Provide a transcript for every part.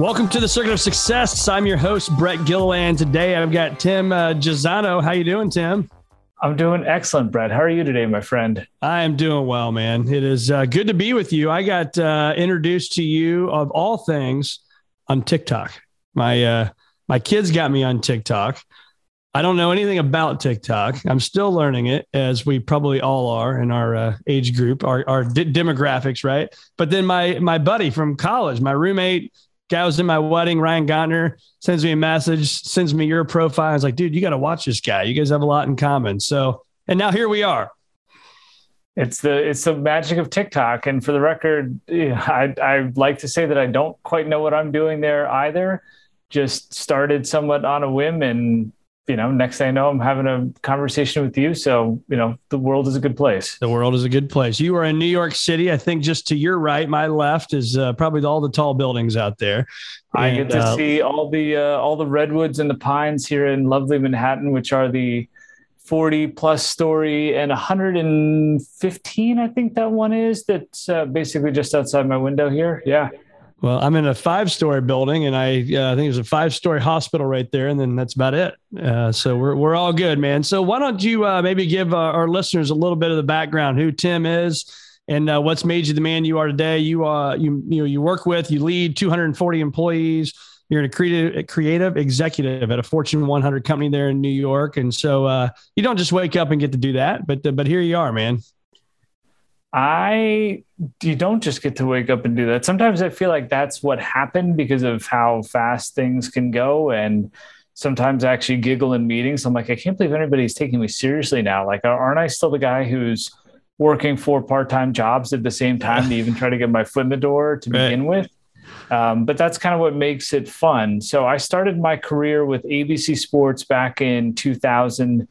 Welcome to the Circuit of Success. I'm your host, Brett Gilliland. Today I've got Timm uh, Chiusano. How you doing, Timm? I'm doing excellent, Brett. How are you today, my friend? I am doing well, man. It is uh, good to be with you. I got uh, introduced to you of all things on TikTok. My uh, my kids got me on TikTok. I don't know anything about TikTok. I'm still learning it, as we probably all are in our uh, age group, our, our d- demographics, right? But then my my buddy from college, my roommate, guy was in my wedding, Ryan Gottner, sends me a message, sends me your profile. I was like, dude, you got to watch this guy. You guys have a lot in common. So, and now here we are. It's the it's the magic of TikTok. And for the record, I I like to say that I don't quite know what I'm doing there either. Just started somewhat on a whim and you know, next thing I know, I'm having a conversation with you. So, you know, the world is a good place. The world is a good place. You are in New York City. I think just to your right, my left is uh, probably all the tall buildings out there. I get to uh, see all the uh, all the redwoods and the pines here in lovely Manhattan, which are the 40 plus story and 115, I think that one is. That's uh, basically just outside my window here. Yeah. Well, I'm in a five story building and I, uh, I think there's a five story hospital right there. And then that's about it. Uh, so we're, we're all good, man. So why don't you uh, maybe give our listeners a little bit of the background, who Timm is and uh, what's made you the man you are today? You, uh, you, you know, you work with, you lead 240 employees. You're a creative, a creative executive at a Fortune 100 company there in New York. And so uh, you don't just wake up and get to do that, but, but here you are, man. I you don't just get to wake up and do that. Sometimes I feel like that's what happened because of how fast things can go and sometimes I actually giggle in meetings. I'm like, I can't believe anybody's taking me seriously now. Like, aren't I still the guy who's working four part-time jobs at the same time to even try to get my foot in the door to right. begin with? Um, but that's kind of what makes it fun. So I started my career with ABC Sports back in 2000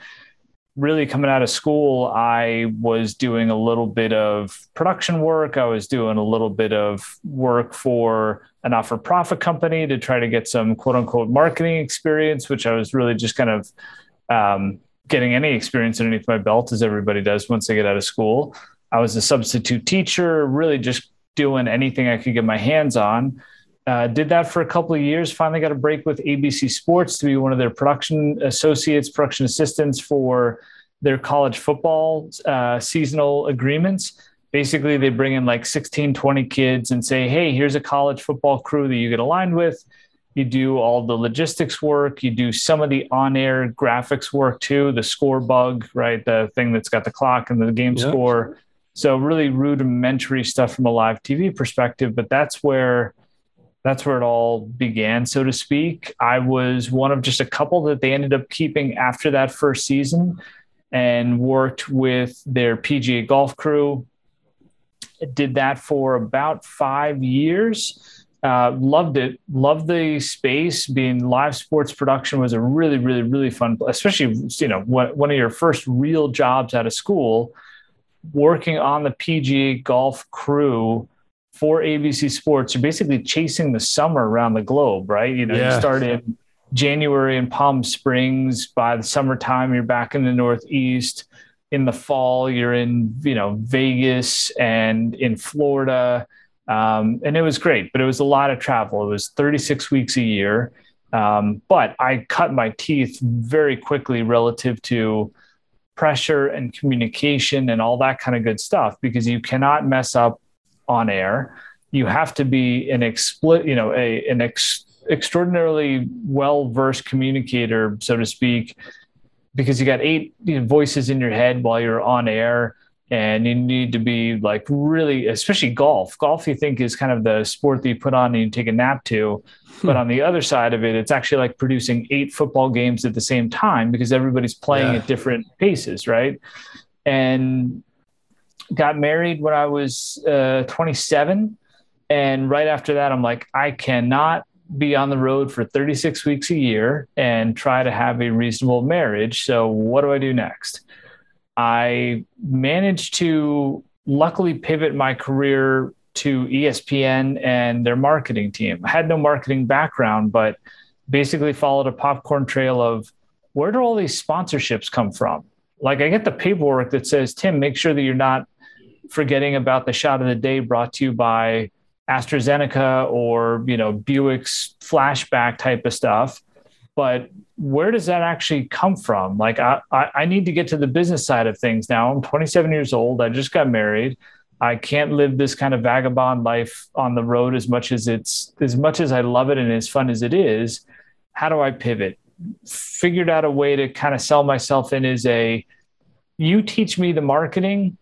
really coming out of school, I was doing a little bit of production work. I was doing a little bit of work for a not for profit company to try to get some quote unquote marketing experience, which I was really just kind of um, getting any experience underneath my belt, as everybody does once they get out of school. I was a substitute teacher, really just doing anything I could get my hands on. Uh, did that for a couple of years. Finally, got a break with ABC Sports to be one of their production associates, production assistants for their college football uh, seasonal agreements. Basically, they bring in like 16, 20 kids and say, hey, here's a college football crew that you get aligned with. You do all the logistics work. You do some of the on air graphics work too, the score bug, right? The thing that's got the clock and the game yep. score. So, really rudimentary stuff from a live TV perspective. But that's where that's where it all began, so to speak. I was one of just a couple that they ended up keeping after that first season and worked with their PGA golf crew. Did that for about five years. Uh, loved it. Loved the space. Being live sports production was a really, really, really fun, especially you know one of your first real jobs out of school. Working on the PGA golf crew for ABC Sports, you're basically chasing the summer around the globe, right? You know, yeah. you start in January in Palm Springs. By the summertime, you're back in the Northeast. In the fall, you're in you know Vegas and in Florida, um, and it was great. But it was a lot of travel. It was 36 weeks a year. Um, but I cut my teeth very quickly relative to pressure and communication and all that kind of good stuff because you cannot mess up on air. You have to be an explicit, you know, a an ex- extraordinarily well versed communicator, so to speak, because you got eight you know, voices in your head while you're on air and you need to be like really especially golf golf you think is kind of the sport that you put on and you take a nap to hmm. but on the other side of it it's actually like producing eight football games at the same time because everybody's playing yeah. at different paces right and got married when i was uh, 27 and right after that i'm like i cannot be on the road for 36 weeks a year and try to have a reasonable marriage so what do i do next I managed to luckily pivot my career to ESPN and their marketing team. I had no marketing background, but basically followed a popcorn trail of where do all these sponsorships come from? Like I get the paperwork that says, Timm, make sure that you're not forgetting about the shot of the day brought to you by AstraZeneca or, you know, Buick's flashback type of stuff but where does that actually come from? Like, I, I, need to get to the business side of things now. I'm 27 years old. I just got married. I can't live this kind of vagabond life on the road as much as it's as much as I love it and as fun as it is. How do I pivot? Figured out a way to kind of sell myself in as a you teach me the marketing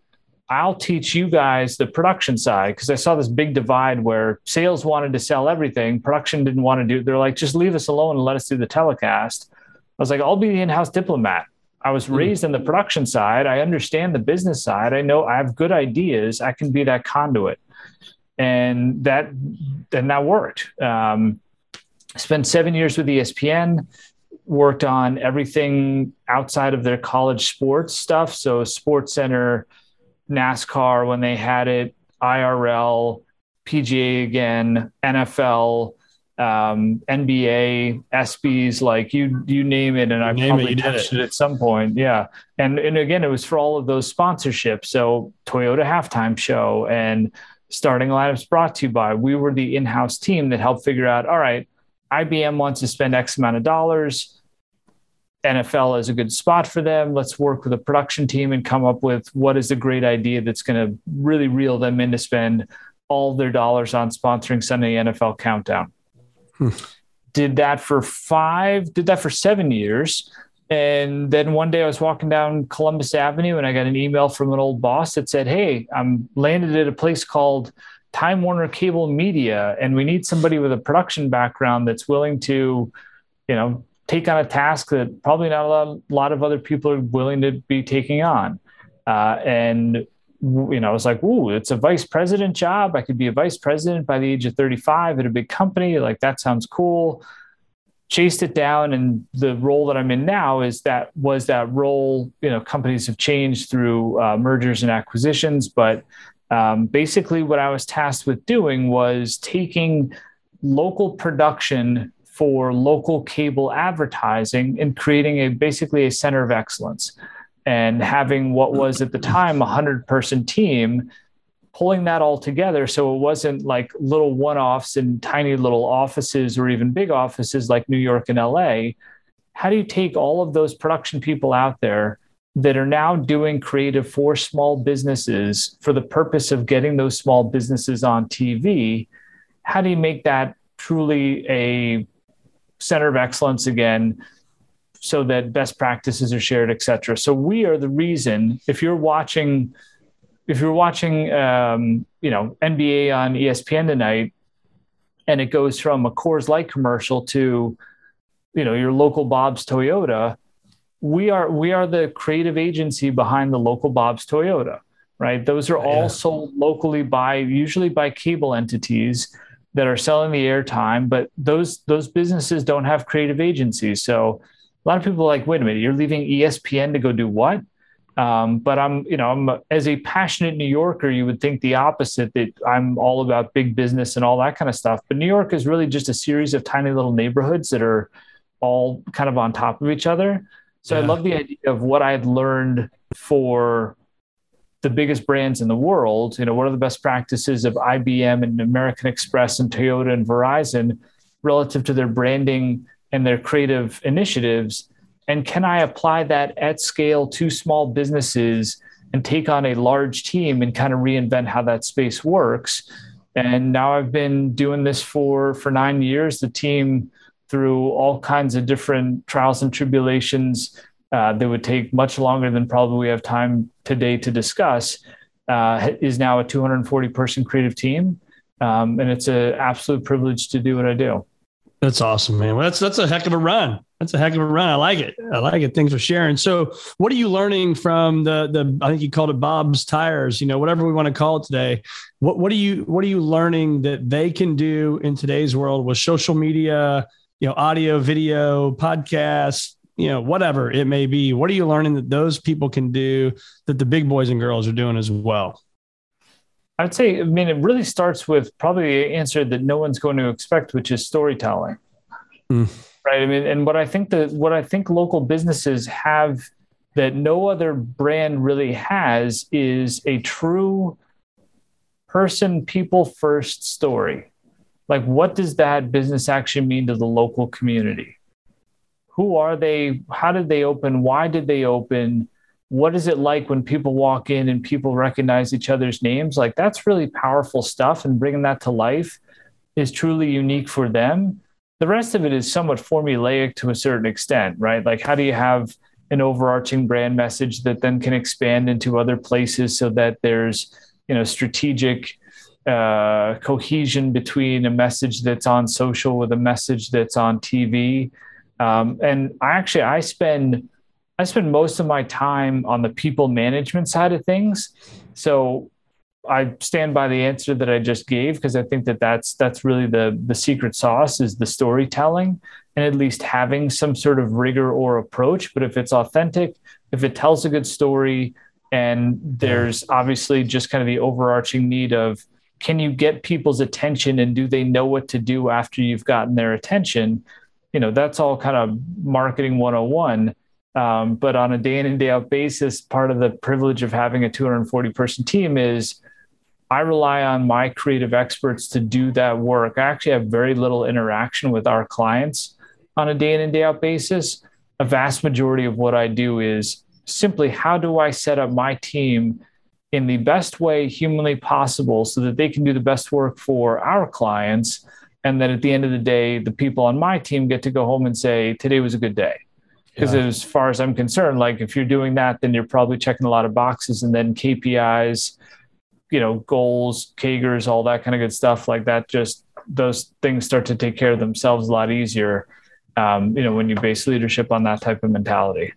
I'll teach you guys the production side because I saw this big divide where sales wanted to sell everything, production didn't want to do. They're like, just leave us alone and let us do the telecast. I was like, I'll be the in-house diplomat. I was hmm. raised in the production side. I understand the business side. I know I have good ideas. I can be that conduit, and that and that worked. Um, spent seven years with ESPN. Worked on everything outside of their college sports stuff. So Sports Center NASCAR when they had it, IRL, PGA again, NFL, um, NBA, ESPYS, like you you name it, and I probably it, touched it. it. at some point. Yeah, and and again, it was for all of those sponsorships. So Toyota halftime show and starting lineups brought to you by. We were the in-house team that helped figure out. All right, IBM wants to spend X amount of dollars. NFL is a good spot for them. Let's work with a production team and come up with what is a great idea that's going to really reel them in to spend all their dollars on sponsoring Sunday NFL Countdown. Hmm. Did that for five, did that for seven years. And then one day I was walking down Columbus Avenue and I got an email from an old boss that said, Hey, I'm landed at a place called Time Warner Cable Media, and we need somebody with a production background that's willing to, you know, take on a task that probably not a lot, a lot of other people are willing to be taking on. Uh, and you know, I was like, "Ooh, it's a vice president job. I could be a vice president by the age of 35 at a big company. Like that sounds cool." Chased it down, and the role that I'm in now is that was that role. You know, companies have changed through uh, mergers and acquisitions, but um, basically, what I was tasked with doing was taking local production for local cable advertising and creating a basically a center of excellence. And having what was at the time a 100 person team pulling that all together so it wasn't like little one-offs in tiny little offices or even big offices like New York and LA how do you take all of those production people out there that are now doing creative for small businesses for the purpose of getting those small businesses on TV how do you make that truly a center of excellence again so that best practices are shared et cetera. So we are the reason if you're watching if you're watching um, you know nba on espn tonight and it goes from a coors light commercial to you know your local bob's toyota we are we are the creative agency behind the local bob's toyota right? Those are all yeah. sold locally by usually by cable entities that are selling the airtime, but those those businesses don't have creative agencies. So a lot of people are like, wait a minute, you're leaving ESPN to go do what? Um, but I'm, you know, I'm as a passionate New Yorker, you would think the opposite that I'm all about big business and all that kind of stuff. But New York is really just a series of tiny little neighborhoods that are all kind of on top of each other. So yeah. I love the idea of what I had learned for the biggest brands in the world, you know, what are the best practices of IBM and American Express and Toyota and Verizon relative to their branding and their creative initiatives? And can I apply that at scale to small businesses and take on a large team and kind of reinvent how that space works? And now I've been doing this for for nine years. The team, through all kinds of different trials and tribulations, uh, that would take much longer than probably we have time today to discuss, uh, is now a 240 person creative team. Um, and it's an absolute privilege to do what I do. That's awesome, man. Well, that's that's a heck of a run. That's a heck of a run. I like it. I like it. Thanks for sharing. So, what are you learning from the the? I think you called it Bob's Tires. You know, whatever we want to call it today. What what are you what are you learning that they can do in today's world with social media? You know, audio, video, podcasts. You know, whatever it may be. What are you learning that those people can do that the big boys and girls are doing as well? I would say, I mean, it really starts with probably the answer that no one's going to expect, which is storytelling. Mm. Right. I mean, and what I think that what I think local businesses have that no other brand really has is a true person, people first story. Like, what does that business actually mean to the local community? Who are they? How did they open? Why did they open? what is it like when people walk in and people recognize each other's names like that's really powerful stuff and bringing that to life is truly unique for them the rest of it is somewhat formulaic to a certain extent right like how do you have an overarching brand message that then can expand into other places so that there's you know strategic uh, cohesion between a message that's on social with a message that's on tv um, and i actually i spend I spend most of my time on the people management side of things. So I stand by the answer that I just gave because I think that that's that's really the the secret sauce is the storytelling and at least having some sort of rigor or approach. But if it's authentic, if it tells a good story, and there's obviously just kind of the overarching need of can you get people's attention and do they know what to do after you've gotten their attention? You know, that's all kind of marketing 101 um, but on a day in and day out basis, part of the privilege of having a 240 person team is I rely on my creative experts to do that work. I actually have very little interaction with our clients on a day in and day out basis. A vast majority of what I do is simply how do I set up my team in the best way humanly possible so that they can do the best work for our clients. And then at the end of the day, the people on my team get to go home and say, today was a good day because yeah. as far as i'm concerned like if you're doing that then you're probably checking a lot of boxes and then kpis you know goals kagers all that kind of good stuff like that just those things start to take care of themselves a lot easier um, you know, when you base leadership on that type of mentality.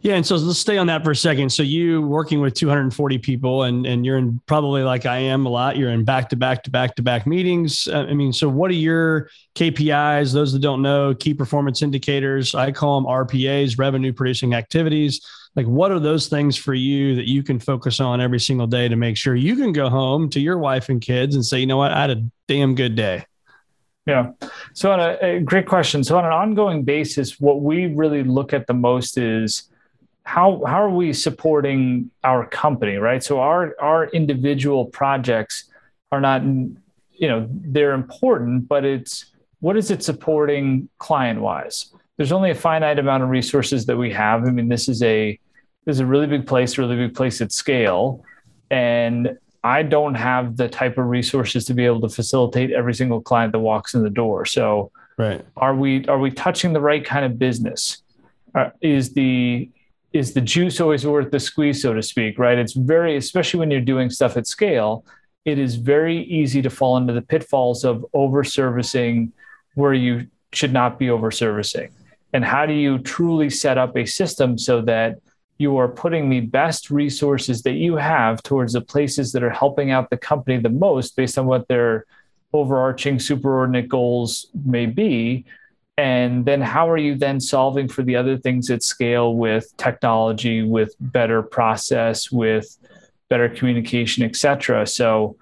Yeah. And so let's stay on that for a second. So you working with 240 people and, and you're in probably like I am a lot, you're in back to back to back to back meetings. Uh, I mean, so what are your KPIs? Those that don't know, key performance indicators, I call them RPAs, revenue producing activities. Like what are those things for you that you can focus on every single day to make sure you can go home to your wife and kids and say, you know what, I had a damn good day. Yeah. So, on a, a, great question. So, on an ongoing basis, what we really look at the most is how how are we supporting our company, right? So, our our individual projects are not, you know, they're important, but it's what is it supporting client wise? There's only a finite amount of resources that we have. I mean, this is a this is a really big place, really big place at scale, and I don't have the type of resources to be able to facilitate every single client that walks in the door. So, right, are we are we touching the right kind of business? Uh, is the is the juice always worth the squeeze, so to speak? Right. It's very, especially when you're doing stuff at scale, it is very easy to fall into the pitfalls of over servicing where you should not be over servicing. And how do you truly set up a system so that you are putting the best resources that you have towards the places that are helping out the company the most based on what their overarching superordinate goals may be. And then how are you then solving for the other things at scale with technology with better process with better communication etc so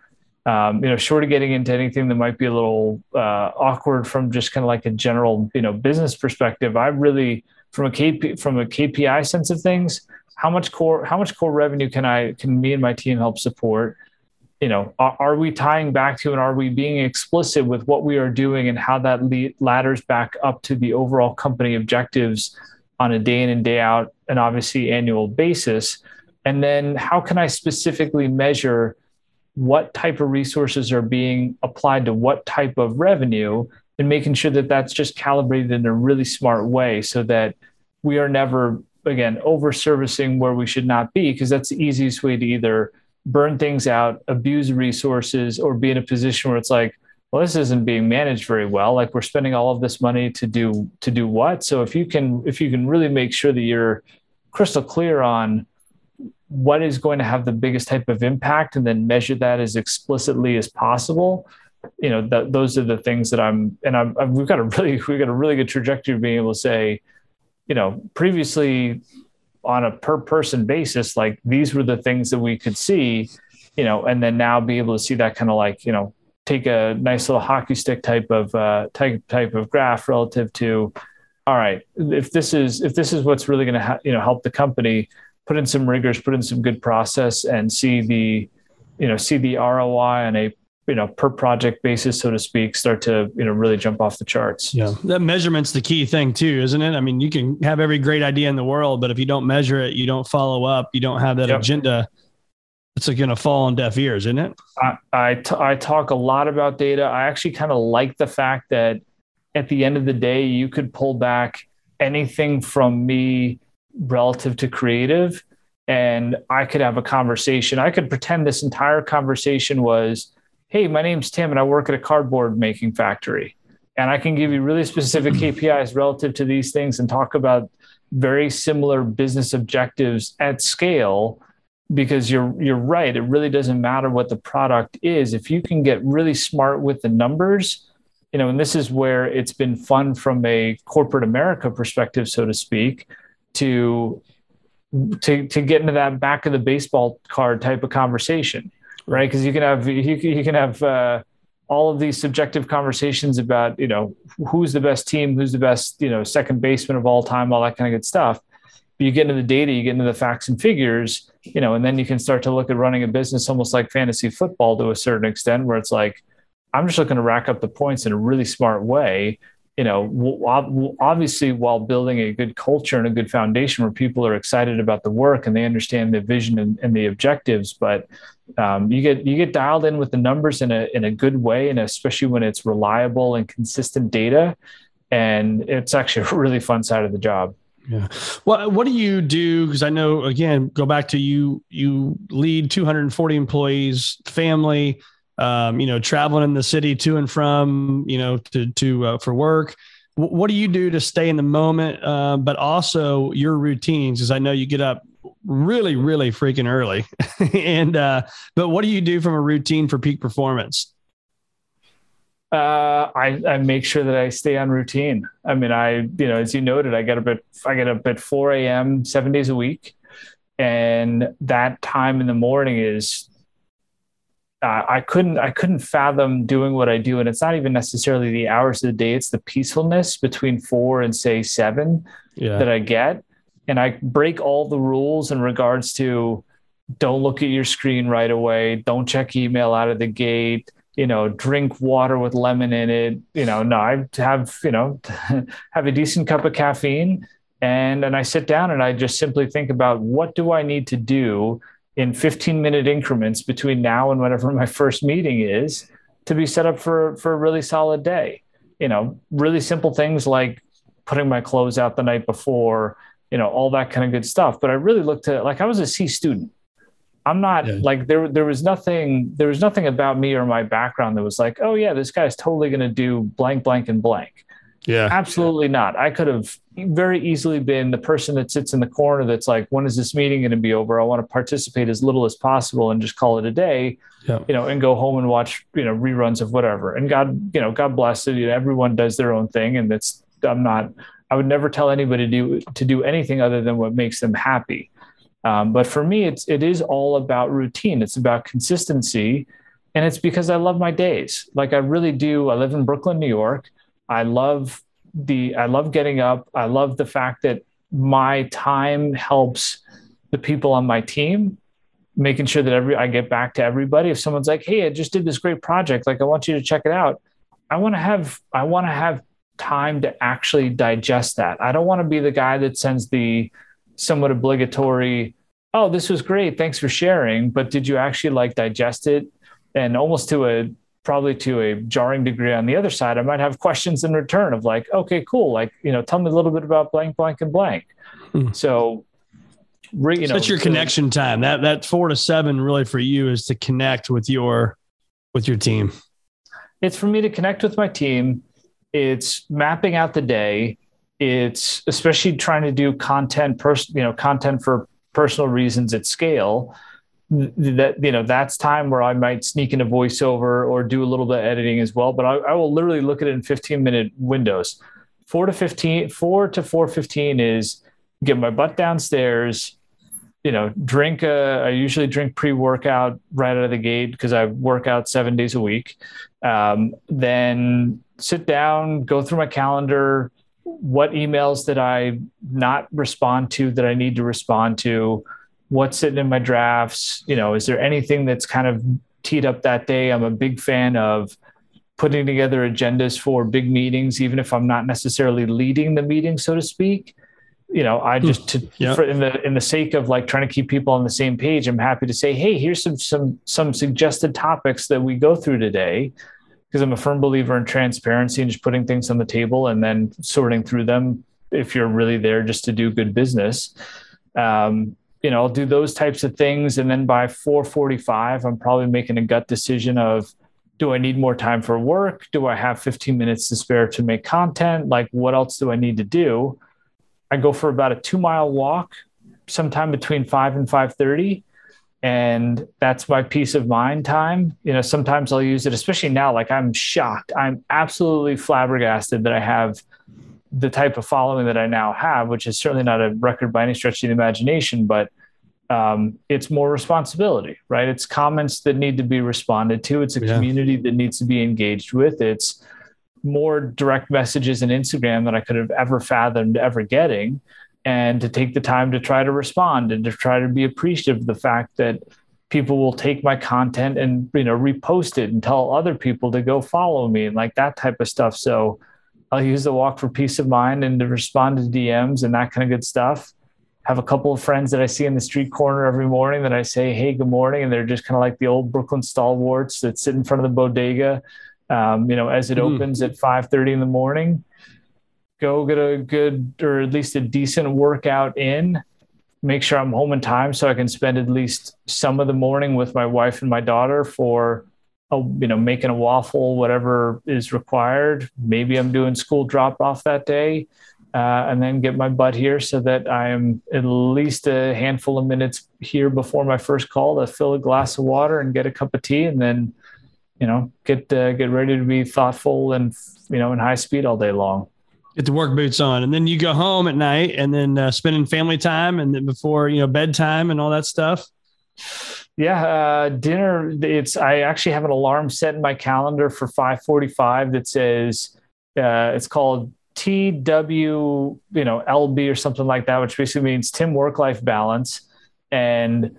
um, you know short of getting into anything that might be a little uh, awkward from just kind of like a general you know business perspective i really from a KP, from a KPI sense of things, how much core how much core revenue can I can me and my team help support? You know, are, are we tying back to and are we being explicit with what we are doing and how that lead, ladders back up to the overall company objectives on a day in and day out and obviously annual basis? And then how can I specifically measure what type of resources are being applied to what type of revenue and making sure that that's just calibrated in a really smart way so that we are never again over servicing where we should not be because that's the easiest way to either burn things out abuse resources or be in a position where it's like well this isn't being managed very well. Like we're spending all of this money to do to do what? So if you can if you can really make sure that you're crystal clear on what is going to have the biggest type of impact and then measure that as explicitly as possible you know th- those are the things that i'm and I'm, I'm, we've got a really we've got a really good trajectory of being able to say you know previously on a per person basis like these were the things that we could see you know and then now be able to see that kind of like you know take a nice little hockey stick type of uh, type type of graph relative to all right if this is if this is what's really going to ha- you know help the company put in some rigors, put in some good process, and see the, you know, see the ROI on a you know per project basis, so to speak, start to you know really jump off the charts. Yeah, that measurement's the key thing too, isn't it? I mean, you can have every great idea in the world, but if you don't measure it, you don't follow up, you don't have that yep. agenda. It's like going to fall on deaf ears, isn't it? I I, t- I talk a lot about data. I actually kind of like the fact that at the end of the day, you could pull back anything from me relative to creative and I could have a conversation. I could pretend this entire conversation was, Hey, my name's Timm and I work at a cardboard making factory. And I can give you really specific KPIs relative to these things and talk about very similar business objectives at scale because you're you're right. It really doesn't matter what the product is. If you can get really smart with the numbers you know and this is where it's been fun from a corporate america perspective so to speak to to to get into that back of the baseball card type of conversation, right? Because you can have you, you can have uh, all of these subjective conversations about you know who's the best team, who's the best you know second baseman of all time, all that kind of good stuff. But you get into the data, you get into the facts and figures, you know, and then you can start to look at running a business almost like fantasy football to a certain extent, where it's like I'm just looking to rack up the points in a really smart way you know, obviously while building a good culture and a good foundation where people are excited about the work and they understand the vision and, and the objectives, but um, you get you get dialed in with the numbers in a in a good way, and especially when it's reliable and consistent data, and it's actually a really fun side of the job. Yeah. What What do you do? Because I know again, go back to you. You lead 240 employees, family um, you know, traveling in the city to and from, you know, to to uh, for work. What do you do to stay in the moment, uh, but also your routines? Because I know you get up really, really freaking early, and uh, but what do you do from a routine for peak performance? Uh, I, I make sure that I stay on routine. I mean, I, you know, as you noted, I get up at, I get up at 4 a.m., seven days a week. And that time in the morning is uh, I couldn't I couldn't fathom doing what I do, and it's not even necessarily the hours of the day; it's the peacefulness between four and say seven yeah. that I get, and I break all the rules in regards to don't look at your screen right away, don't check email out of the gate, you know, drink water with lemon in it, you know, no, I have you know have a decent cup of caffeine, and and I sit down and I just simply think about what do I need to do in 15 minute increments between now and whatever my first meeting is to be set up for for a really solid day. You know really simple things like putting my clothes out the night before you know all that kind of good stuff but i really looked at like i was a c student i'm not yeah. like there there was nothing there was nothing about me or my background that was like oh yeah this guy's totally going to do blank blank and blank yeah. Absolutely not. I could have very easily been the person that sits in the corner that's like, when is this meeting going to be over? I want to participate as little as possible and just call it a day, yeah. you know, and go home and watch, you know, reruns of whatever. And God, you know, God bless it. You know, everyone does their own thing. And that's, I'm not, I would never tell anybody to do, to do anything other than what makes them happy. Um, but for me, it's, it is all about routine. It's about consistency. And it's because I love my days. Like I really do. I live in Brooklyn, New York. I love the I love getting up. I love the fact that my time helps the people on my team making sure that every I get back to everybody. If someone's like, "Hey, I just did this great project. Like I want you to check it out." I want to have I want to have time to actually digest that. I don't want to be the guy that sends the somewhat obligatory, "Oh, this was great. Thanks for sharing, but did you actually like digest it?" and almost to a probably to a jarring degree on the other side, I might have questions in return of like, okay, cool, like you know, tell me a little bit about blank, blank, and blank. Hmm. So, you know, that's your connection time. That that four to seven really for you is to connect with your with your team. It's for me to connect with my team. It's mapping out the day. It's especially trying to do content, person, you know, content for personal reasons at scale that you know that's time where I might sneak in a voiceover or do a little bit of editing as well. But I, I, will literally look at it in 15 minute windows. Four to 15, four to four fifteen is get my butt downstairs. You know, drink. A, I usually drink pre workout right out of the gate because I work out seven days a week. Um, then sit down, go through my calendar. What emails did I not respond to that I need to respond to? what's sitting in my drafts you know is there anything that's kind of teed up that day i'm a big fan of putting together agendas for big meetings even if i'm not necessarily leading the meeting so to speak you know i hmm. just to yep. for, in the in the sake of like trying to keep people on the same page i'm happy to say hey here's some some some suggested topics that we go through today because i'm a firm believer in transparency and just putting things on the table and then sorting through them if you're really there just to do good business um, you know, I'll do those types of things. And then by 445, I'm probably making a gut decision of, do I need more time for work? Do I have 15 minutes to spare to make content? Like, what else do I need to do? I go for about a two mile walk sometime between 5 and 5.30 and that's my peace of mind time you know sometimes i'll use it especially now like i'm shocked i'm absolutely flabbergasted that i have the type of following that I now have, which is certainly not a record by any stretch of the imagination, but um, it's more responsibility, right? It's comments that need to be responded to. It's a yeah. community that needs to be engaged with. It's more direct messages in Instagram than I could have ever fathomed ever getting. And to take the time to try to respond and to try to be appreciative of the fact that people will take my content and you know repost it and tell other people to go follow me and like that type of stuff. So I'll use the walk for peace of mind and to respond to DMs and that kind of good stuff. Have a couple of friends that I see in the street corner every morning that I say, "Hey, good morning," and they're just kind of like the old Brooklyn stalwarts that sit in front of the bodega. Um, you know, as it mm. opens at five thirty in the morning, go get a good or at least a decent workout in. Make sure I'm home in time so I can spend at least some of the morning with my wife and my daughter for a, you know, making a waffle, whatever is required. Maybe I'm doing school drop off that day. Uh, and then get my butt here so that I'm at least a handful of minutes here before my first call to fill a glass of water and get a cup of tea, and then, you know, get uh, get ready to be thoughtful and you know in high speed all day long. Get the work boots on, and then you go home at night, and then uh, spending family time, and then before you know bedtime and all that stuff. Yeah, uh, dinner. It's I actually have an alarm set in my calendar for 5:45 that says uh, it's called TW, you know, LB or something like that, which basically means Timm Work Life Balance. And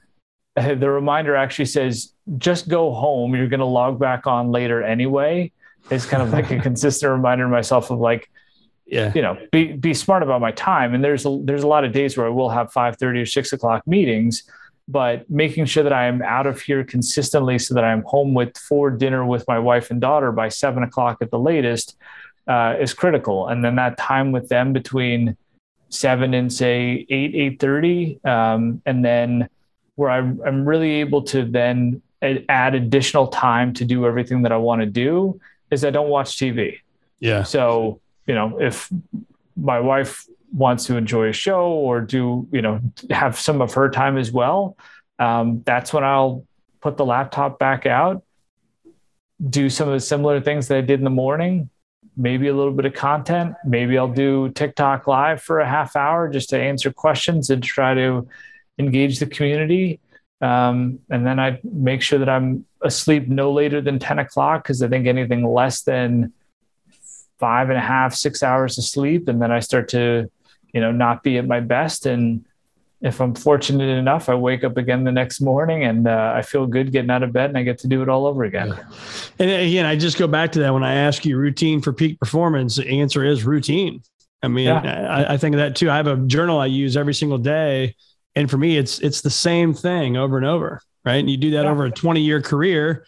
the reminder actually says just go home. You're going to log back on later anyway. It's kind of like a consistent reminder to myself of like, yeah, you know, be be smart about my time. And there's a, there's a lot of days where I will have 5:30 or 6 o'clock meetings but making sure that I am out of here consistently so that I'm home with for dinner with my wife and daughter by seven o'clock at the latest uh, is critical. And then that time with them between seven and say eight, eight thirty, um, and then where I'm, I'm really able to then add additional time to do everything that I want to do is I don't watch TV. Yeah. So you know if my wife wants to enjoy a show or do you know have some of her time as well um, that's when i'll put the laptop back out do some of the similar things that i did in the morning maybe a little bit of content maybe i'll do tiktok live for a half hour just to answer questions and try to engage the community. Um, and then i make sure that i'm asleep no later than 10 o'clock because i think anything less than five and a half six hours of sleep and then i start to you know, not be at my best. And if I'm fortunate enough, I wake up again the next morning and uh, I feel good getting out of bed and I get to do it all over again. Yeah. And again, I just go back to that when I ask you routine for peak performance, the answer is routine. I mean, yeah. I, I think of that too. I have a journal I use every single day. And for me, it's, it's the same thing over and over. Right. And you do that yeah. over a 20 year career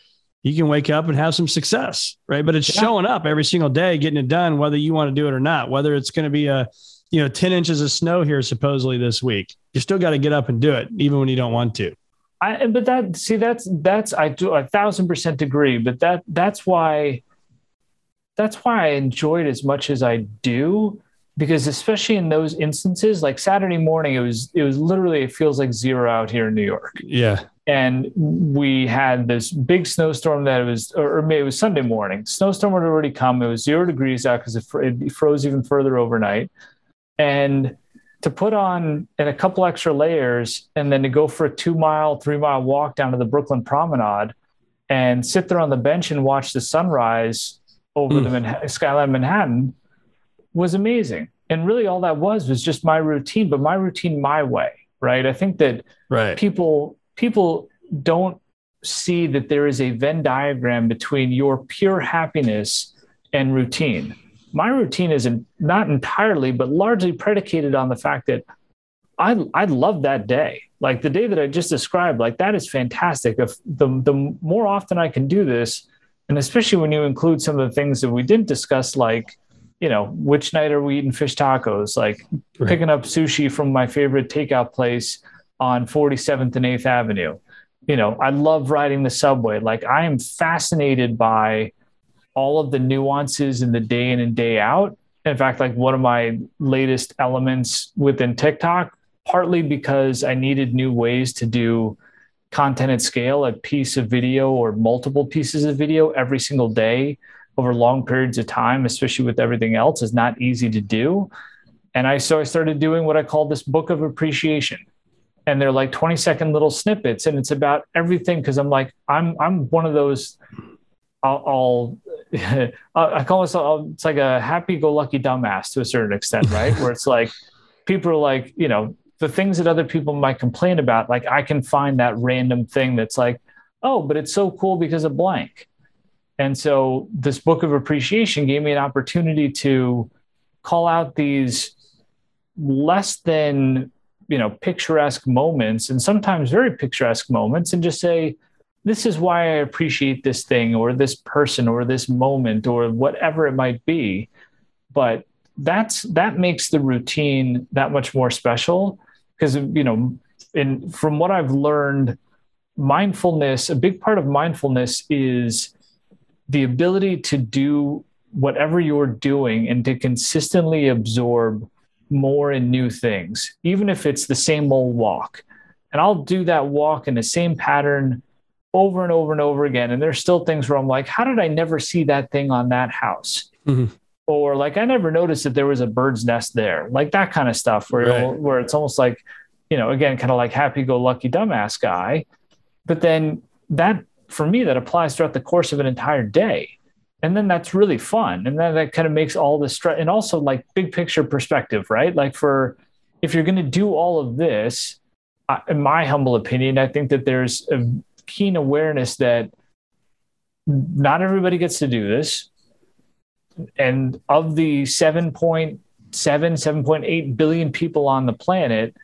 you can wake up and have some success, right? But it's yeah. showing up every single day, getting it done, whether you want to do it or not, whether it's going to be a, you know, 10 inches of snow here supposedly this week. You still got to get up and do it, even when you don't want to. I, but that, see, that's, that's, I do a thousand percent agree, but that, that's why, that's why I enjoy it as much as I do because especially in those instances like saturday morning it was it was literally it feels like zero out here in new york yeah and we had this big snowstorm that was or, maybe it was sunday morning snowstorm had already come it was zero degrees out because it, it froze even further overnight and to put on and a couple extra layers and then to go for a two mile three mile walk down to the brooklyn promenade and sit there on the bench and watch the sunrise over mm. the Manha- skyline manhattan was amazing. And really all that was was just my routine, but my routine my way, right? I think that right. people people don't see that there is a Venn diagram between your pure happiness and routine. My routine is not entirely, but largely predicated on the fact that I I love that day. Like the day that I just described, like that is fantastic. If the the more often I can do this, and especially when you include some of the things that we didn't discuss, like you know, which night are we eating fish tacos? Like right. picking up sushi from my favorite takeout place on 47th and 8th Avenue. You know, I love riding the subway. Like I am fascinated by all of the nuances in the day in and day out. In fact, like one of my latest elements within TikTok, partly because I needed new ways to do content at scale, a piece of video or multiple pieces of video every single day over long periods of time, especially with everything else, is not easy to do. And I so I started doing what I call this book of appreciation. And they're like 20 second little snippets, and it's about everything because I'm like, I'm I'm one of those I'll, I'll I call myself it's like a happy-go-lucky dumbass to a certain extent, right? Where it's like people are like, you know, the things that other people might complain about, like I can find that random thing that's like, oh, but it's so cool because of blank. And so this book of appreciation gave me an opportunity to call out these less than, you know, picturesque moments and sometimes very picturesque moments and just say, this is why I appreciate this thing or this person or this moment or whatever it might be. But that's that makes the routine that much more special because you know in from what I've learned mindfulness a big part of mindfulness is the ability to do whatever you're doing and to consistently absorb more and new things, even if it's the same old walk. And I'll do that walk in the same pattern over and over and over again. And there's still things where I'm like, how did I never see that thing on that house? Mm-hmm. Or like, I never noticed that there was a bird's nest there, like that kind of stuff where, right. where it's almost like, you know, again, kind of like happy go lucky dumbass guy. But then that for me that applies throughout the course of an entire day and then that's really fun. And then that kind of makes all the stress and also like big picture perspective right? Like for if you're going to do all of this in my humble opinion i think that there's a keen awareness that not everybody gets to do this. And of the 7.7 7.8 billion people on the planet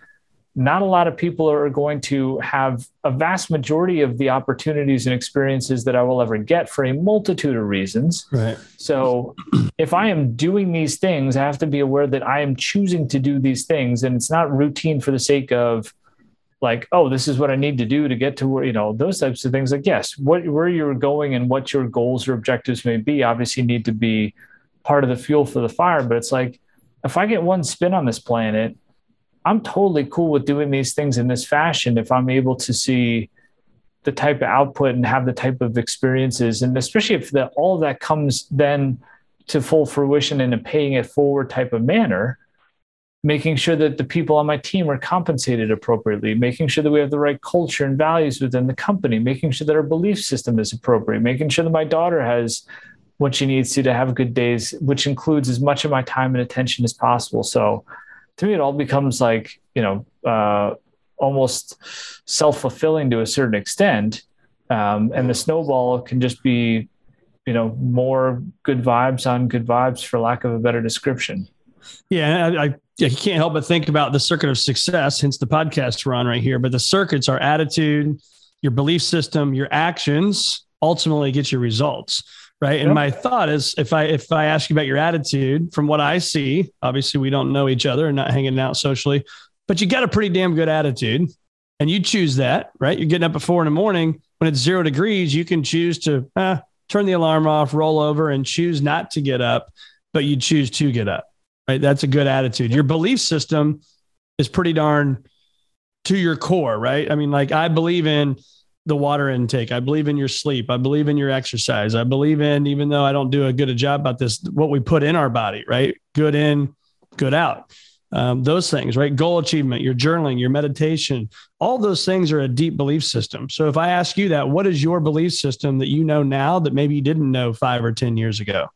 not a lot of people are going to have a vast majority of the opportunities and experiences that I will ever get for a multitude of reasons. Right. So, if I am doing these things, I have to be aware that I am choosing to do these things, and it's not routine for the sake of like, oh, this is what I need to do to get to where you know those types of things. Like, yes, what where you're going and what your goals or objectives may be, obviously need to be part of the fuel for the fire. But it's like, if I get one spin on this planet I'm totally cool with doing these things in this fashion if I'm able to see the type of output and have the type of experiences, and especially if the, all of that comes then to full fruition in a paying it forward type of manner, making sure that the people on my team are compensated appropriately, making sure that we have the right culture and values within the company, making sure that our belief system is appropriate, making sure that my daughter has what she needs to to have good days, which includes as much of my time and attention as possible. So to me, it all becomes like, you know, uh, almost self fulfilling to a certain extent. Um, and the snowball can just be, you know, more good vibes on good vibes, for lack of a better description. Yeah, I, I, you can't help but think about the circuit of success, hence the podcast we're on right here. But the circuits are attitude, your belief system, your actions, ultimately get your results. Right. And yep. my thought is if I if I ask you about your attitude, from what I see, obviously we don't know each other and not hanging out socially, but you got a pretty damn good attitude and you choose that, right? You're getting up at four in the morning when it's zero degrees, you can choose to eh, turn the alarm off, roll over, and choose not to get up, but you choose to get up, right? That's a good attitude. Your belief system is pretty darn to your core, right? I mean, like I believe in the water intake. I believe in your sleep. I believe in your exercise. I believe in, even though I don't do a good a job about this, what we put in our body, right? Good in, good out. Um, those things, right? Goal achievement, your journaling, your meditation, all those things are a deep belief system. So if I ask you that, what is your belief system that you know now that maybe you didn't know five or 10 years ago?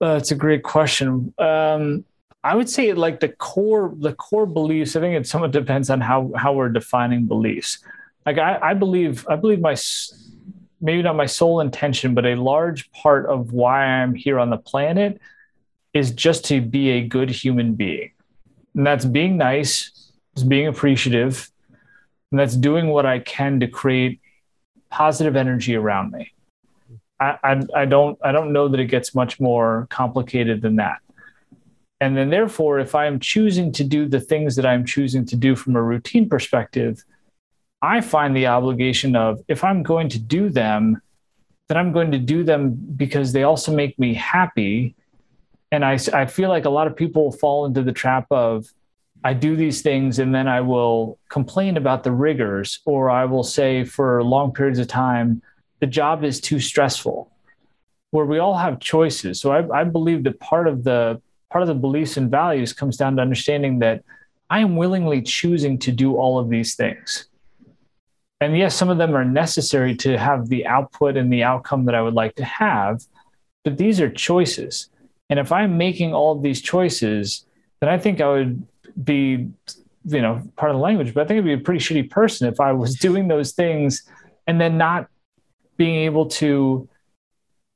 That's a great question. Um, I would say like the core the core beliefs. I think it somewhat depends on how how we're defining beliefs. Like I, I believe I believe my maybe not my sole intention, but a large part of why I'm here on the planet is just to be a good human being, and that's being nice, is being appreciative, and that's doing what I can to create positive energy around me. I, I, I don't I don't know that it gets much more complicated than that. And then, therefore, if I'm choosing to do the things that I'm choosing to do from a routine perspective, I find the obligation of if I'm going to do them, then I'm going to do them because they also make me happy. And I, I feel like a lot of people fall into the trap of I do these things and then I will complain about the rigors, or I will say for long periods of time, the job is too stressful, where we all have choices. So I, I believe that part of the part of the beliefs and values comes down to understanding that I am willingly choosing to do all of these things. And yes, some of them are necessary to have the output and the outcome that I would like to have, but these are choices. And if I'm making all of these choices, then I think I would be, you know, part of the language, but I think I'd be a pretty shitty person if I was doing those things and then not being able to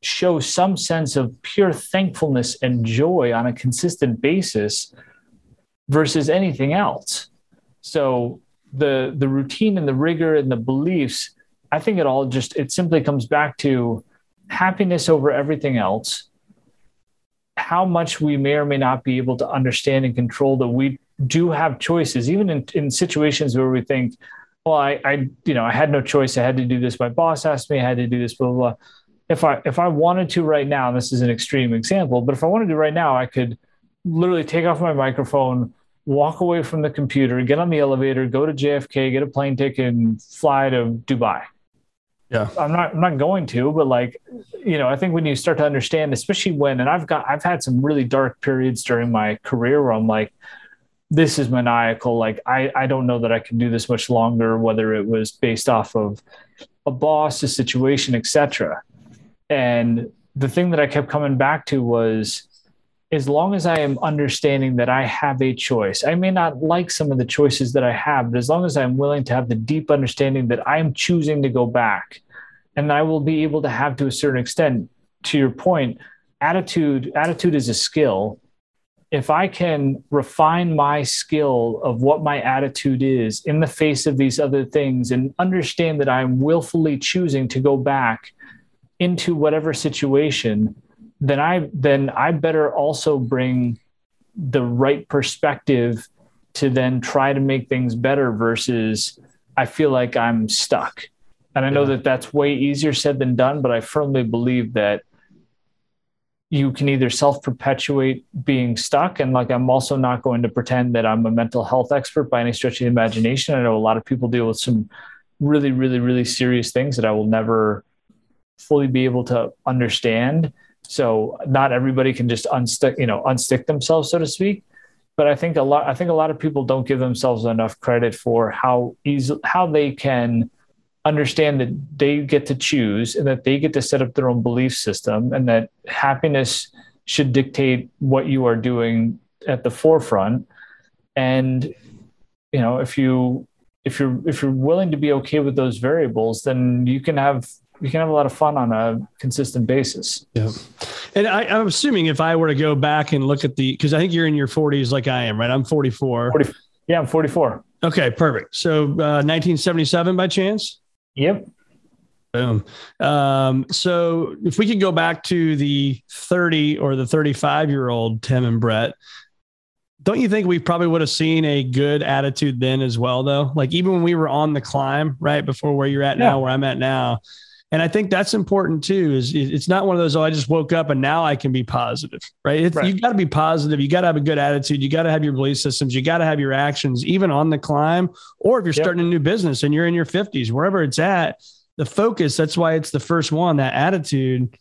show some sense of pure thankfulness and joy on a consistent basis versus anything else. So the the routine and the rigor and the beliefs, I think it all just it simply comes back to happiness over everything else. How much we may or may not be able to understand and control that we do have choices, even in, in situations where we think, well, I, I, you know, I had no choice. I had to do this. My boss asked me, I had to do this, blah, blah, blah if I if I wanted to right now, this is an extreme example, but if I wanted to right now, I could literally take off my microphone, walk away from the computer, get on the elevator, go to JFK, get a plane ticket, and fly to Dubai. Yeah. I'm not I'm not going to, but like, you know, I think when you start to understand, especially when and I've got I've had some really dark periods during my career where I'm like, this is maniacal. Like I I don't know that I can do this much longer, whether it was based off of a boss, a situation, etc. And the thing that I kept coming back to was as long as I am understanding that I have a choice, I may not like some of the choices that I have, but as long as I'm willing to have the deep understanding that I'm choosing to go back, and I will be able to have to a certain extent, to your point, attitude, attitude is a skill. If I can refine my skill of what my attitude is in the face of these other things and understand that I'm willfully choosing to go back into whatever situation, then I then I better also bring the right perspective to then try to make things better versus I feel like I'm stuck. And I know yeah. that that's way easier said than done, but I firmly believe that you can either self perpetuate being stuck. And like, I'm also not going to pretend that I'm a mental health expert by any stretch of the imagination. I know a lot of people deal with some really, really, really serious things that I will never fully be able to understand. So not everybody can just unstick, you know, unstick themselves, so to speak. But I think a lot, I think a lot of people don't give themselves enough credit for how easy, how they can understand that they get to choose and that they get to set up their own belief system and that happiness should dictate what you are doing at the forefront. And, you know, if you, if you're, if you're willing to be okay with those variables, then you can have you can have a lot of fun on a consistent basis. Yeah. And I, am assuming if I were to go back and look at the, because I think you're in your 40s like I am, right? I'm 44. 40, yeah, I'm 44. Okay, perfect. So uh, 1977 by chance? Yep. Boom. Um, so if we could go back to the 30 or the 35 year old Timm and Brett, don't you think we probably would have seen a good attitude then as well, though? Like even when we were on the climb, right before where you're at yeah. now, where I'm at now. And I think that's important too. Is it's not one of those, oh, I just woke up and now I can be positive, right? right. You got to be positive. You got to have a good attitude. You got to have your belief systems. You got to have your actions, even on the climb, or if you're yep. starting a new business and you're in your 50s, wherever it's at the focus, that's why it's the first one, that attitude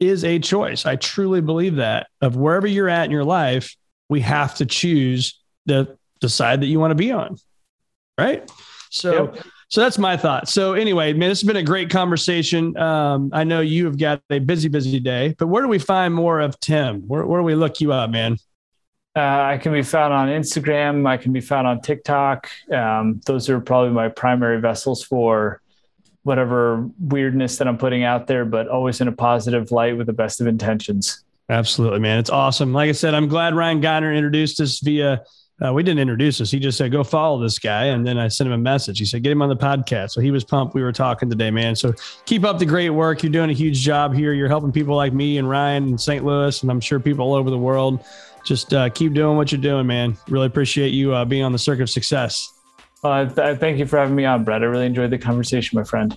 is a choice. I truly believe that of wherever you're at in your life, we have to choose the, the side that you want to be on. Right. So, yep. So that's my thought. So anyway, man, this has been a great conversation. Um, I know you have got a busy, busy day, but where do we find more of Timm? Where, where do we look you up, man? Uh, I can be found on Instagram. I can be found on TikTok. Um, those are probably my primary vessels for whatever weirdness that I'm putting out there, but always in a positive light with the best of intentions. Absolutely, man. It's awesome. Like I said, I'm glad Ryan Geiner introduced us via. Uh, we didn't introduce us. He just said, "Go follow this guy," and then I sent him a message. He said, "Get him on the podcast." So he was pumped. We were talking today, man. So keep up the great work. You're doing a huge job here. You're helping people like me and Ryan in St. Louis, and I'm sure people all over the world. Just uh, keep doing what you're doing, man. Really appreciate you uh, being on the circuit of success. Uh, th- thank you for having me on, Brett. I really enjoyed the conversation, my friend.